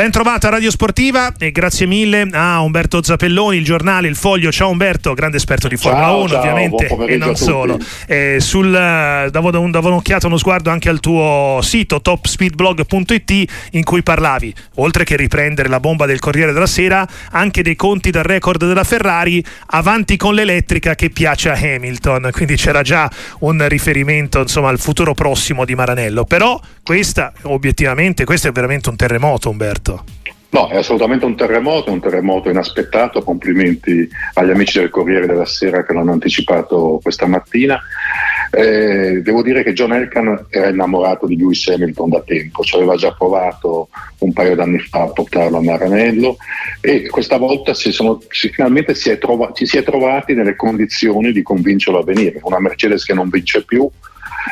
Ben trovata Radio Sportiva e grazie mille a Umberto Zappelloni, il giornale, il foglio. Ciao Umberto, grande esperto di Formula ciao, 1 ciao, ovviamente e non solo. Eh, sul, davo, davo un'occhiata, uno sguardo anche al tuo sito topspeedblog.it in cui parlavi, oltre che riprendere la bomba del Corriere della Sera, anche dei conti dal record della Ferrari, avanti con l'elettrica che piace a Hamilton. Quindi c'era già un riferimento insomma, al futuro prossimo di Maranello. Però questa, obiettivamente, questo è veramente un terremoto, Umberto. No, è assolutamente un terremoto, un terremoto inaspettato. Complimenti agli amici del Corriere della Sera che l'hanno anticipato questa mattina. Eh, devo dire che John Elkan era innamorato di Lewis Hamilton da tempo, ci aveva già provato un paio d'anni fa a portarlo a Maranello e questa volta si sono, si, finalmente si trova, ci si è trovati nelle condizioni di convincerlo a venire. Una Mercedes che non vince più,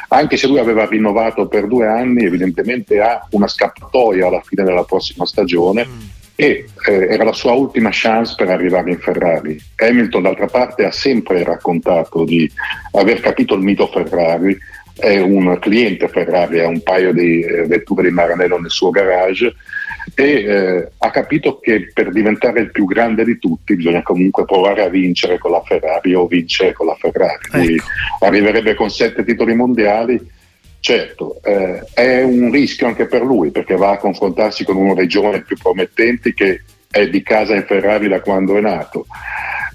anche se lui aveva rinnovato per due anni, evidentemente ha una scappatoia alla fine della prossima stagione. Mm. E eh, era la sua ultima chance per arrivare in Ferrari. Hamilton, d'altra parte, ha sempre raccontato di aver capito il mito Ferrari, è un cliente Ferrari, ha un paio di eh, vetture di Maranello nel suo garage e eh, ha capito che per diventare il più grande di tutti bisogna comunque provare a vincere con la Ferrari o vincere con la Ferrari. Ecco. arriverebbe con sette titoli mondiali. Certo, eh, è un rischio anche per lui perché va a confrontarsi con uno dei giovani più promettenti che è di casa in Ferrari da quando è nato,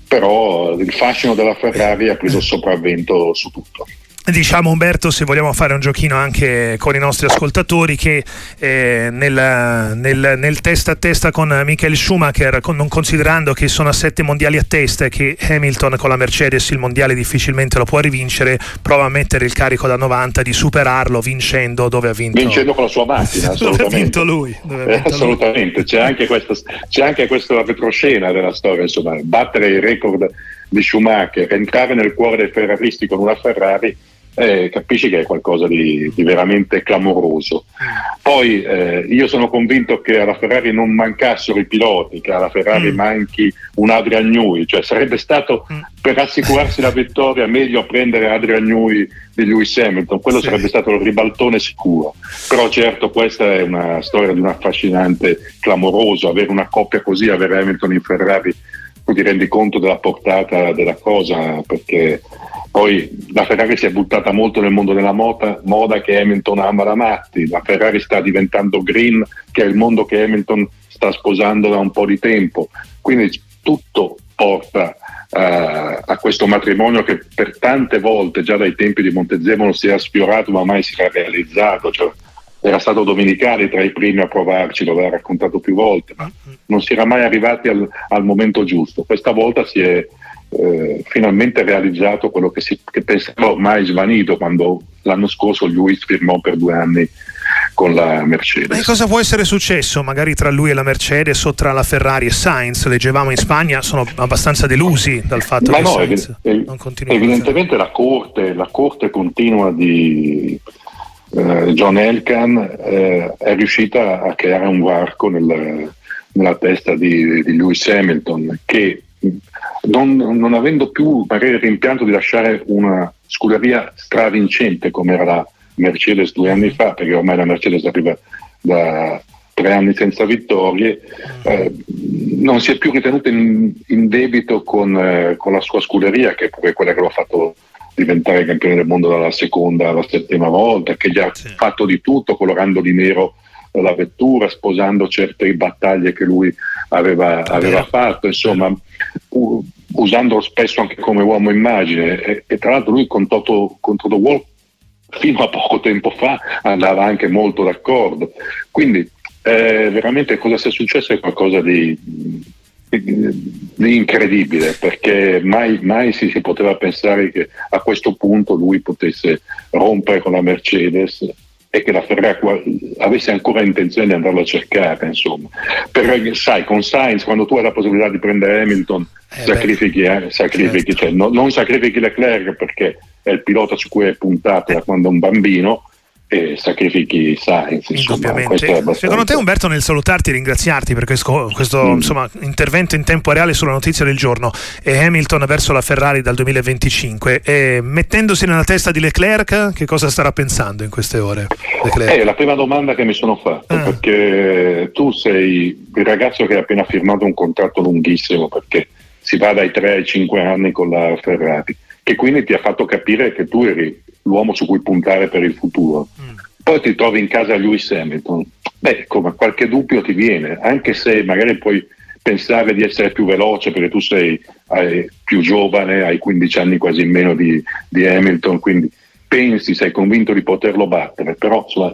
però il fascino della Ferrari ha preso sopravvento su tutto. Diciamo Umberto, se vogliamo fare un giochino anche con i nostri ascoltatori, che eh, nel, nel, nel, testa a testa con Michael Schumacher, con, non considerando che sono a sette mondiali a testa e che Hamilton con la Mercedes il mondiale difficilmente lo può rivincere, prova a mettere il carico da 90 di superarlo vincendo dove ha vinto. Vincendo con la sua macchina, assolutamente. dove ha vinto lui. Vinto eh, assolutamente, lui. C'è, anche questa, c'è anche questa retroscena della storia, insomma, battere il record di Schumacher, entrare nel cuore dei ferraristi con una Ferrari eh, capisci che è qualcosa di, di veramente clamoroso. Poi eh, io sono convinto che alla Ferrari non mancassero i piloti, che alla Ferrari mm. manchi un Adrian Newey, cioè sarebbe stato mm. per assicurarsi la vittoria meglio prendere Adrian Newey di Lewis Hamilton, quello sì. sarebbe stato il ribaltone sicuro. Però certo questa è una storia di un affascinante clamoroso, avere una coppia così, avere Hamilton in Ferrari, tu ti rendi conto della portata della cosa perché poi la Ferrari si è buttata molto nel mondo della moda, moda che Hamilton ama da matti, la Ferrari sta diventando green, che è il mondo che Hamilton sta sposando da un po' di tempo. Quindi tutto porta uh, a questo matrimonio che per tante volte, già dai tempi di Montezemolo, si era sfiorato ma mai si era realizzato. Cioè, era stato Domenicali tra i primi a provarci, lo aveva raccontato più volte, ma non si era mai arrivati al, al momento giusto. Questa volta si è eh, finalmente realizzato quello che, si, che pensavo ormai svanito quando l'anno scorso Lewis firmò per due anni con la Mercedes. E cosa può essere successo magari tra lui e la Mercedes o tra la Ferrari e Sainz? Leggevamo in Spagna, sono abbastanza delusi dal fatto Ma che no, Sainz ev- non continua. Evidentemente la corte, la corte continua di eh, John Elkan eh, è riuscita a creare un varco nel, nella testa di, di Lewis Hamilton che non, non avendo più magari il rimpianto di lasciare una scuderia stravincente come era la Mercedes due anni fa, perché ormai la Mercedes arriva da tre anni senza vittorie, eh, non si è più ritenuto in, in debito con, eh, con, la sua scuderia, che è pure quella che lo ha fatto diventare campione del mondo dalla seconda alla settima volta, che gli ha sì. fatto di tutto colorando di nero la vettura, sposando certe battaglie che lui aveva, aveva fatto, insomma, u- usandolo spesso anche come uomo immagine. E, e tra l'altro lui con Toto, con Toto Wolff fino a poco tempo fa andava anche molto d'accordo. Quindi eh, veramente cosa sia successo è qualcosa di, di incredibile perché mai, mai si, si, poteva pensare che a questo punto lui potesse rompere con la Mercedes e che la Ferrari avesse ancora intenzione di andarlo a cercare, insomma. Perché sai, con Sainz, quando tu hai la possibilità di prendere Hamilton, eh sacrifichi, eh, sacrifichi certo. cioè, no, non sacrifichi Leclerc perché è il pilota su cui è puntato da quando è un bambino, e sacrifichi Sainz. Indubbiamente. Secondo te Umberto nel salutarti e ringraziarti per questo, questo mm. insomma, intervento in tempo reale sulla notizia del giorno e Hamilton verso la Ferrari dal 2025 e mettendosi nella testa di Leclerc che cosa starà pensando in queste ore? È eh, la prima domanda che mi sono fatto ah. perché tu sei il ragazzo che ha appena firmato un contratto lunghissimo perché si va dai 3 ai 5 anni con la Ferrari che quindi ti ha fatto capire che tu eri l'uomo su cui puntare per il futuro. Mm. Poi ti trovi in casa Lewis Hamilton. Beh, come qualche dubbio ti viene, anche se magari puoi pensare di essere più veloce perché tu sei eh, più giovane, hai 15 anni quasi in meno di, di, Hamilton, quindi pensi, sei convinto di poterlo battere, però insomma,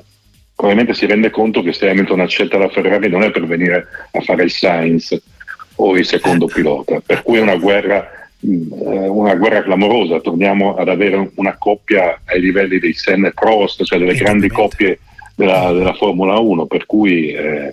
probabilmente si rende conto che se Hamilton accetta la Ferrari non è per venire a fare il Sainz o il secondo eh. pilota, per cui è una guerra una guerra clamorosa, torniamo ad avere una coppia ai livelli dei Senna e Prost, cioè delle grandi coppie della, della, Formula 1, per cui eh,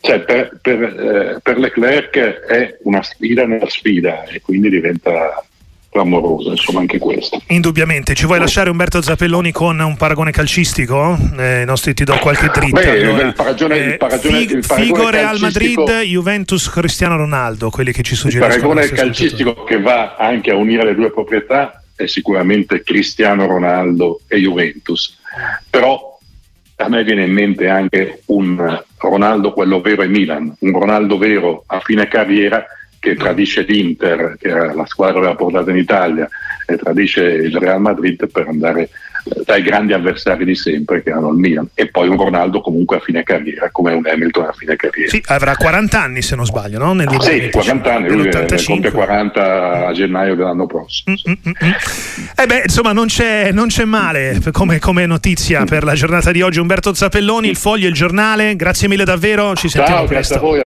cioè per, per, eh, per Leclerc è una sfida nella sfida e quindi diventa clamorosa, insomma anche questo. Indubbiamente, ci vuoi lasciare Umberto Zappelloni con un paragone calcistico? Eh, nostri, ti do qualche dritta. Beh, allora. il paragone, il paragone, Fig, il paragone Figo Real Madrid, Juventus Cristiano Ronaldo, quelli che ci suggeriscono. Il paragone calcistico che va anche a unire le due proprietà è sicuramente Cristiano Ronaldo e Juventus, però a me viene in mente anche un Ronaldo, quello vero e Milan, un Ronaldo vero a fine carriera che tradisce l'Inter, che era la squadra che aveva portato in Italia, e tradisce il Real Madrid per andare dai grandi avversari di sempre che erano il Milan e poi un Ronaldo comunque a fine carriera come un Hamilton a fine carriera. Sì, avrà 40 anni se non sbaglio no? Nel sì, 40 anni lui compie 40 a gennaio dell'anno prossimo mm, mm, mm, mm. eh beh insomma non c'è, non c'è male come, come, notizia per la giornata di oggi. Umberto Zappelloni il Foglio, il giornale. Grazie mille davvero ci sentiamo Ciao, presto grazie a voi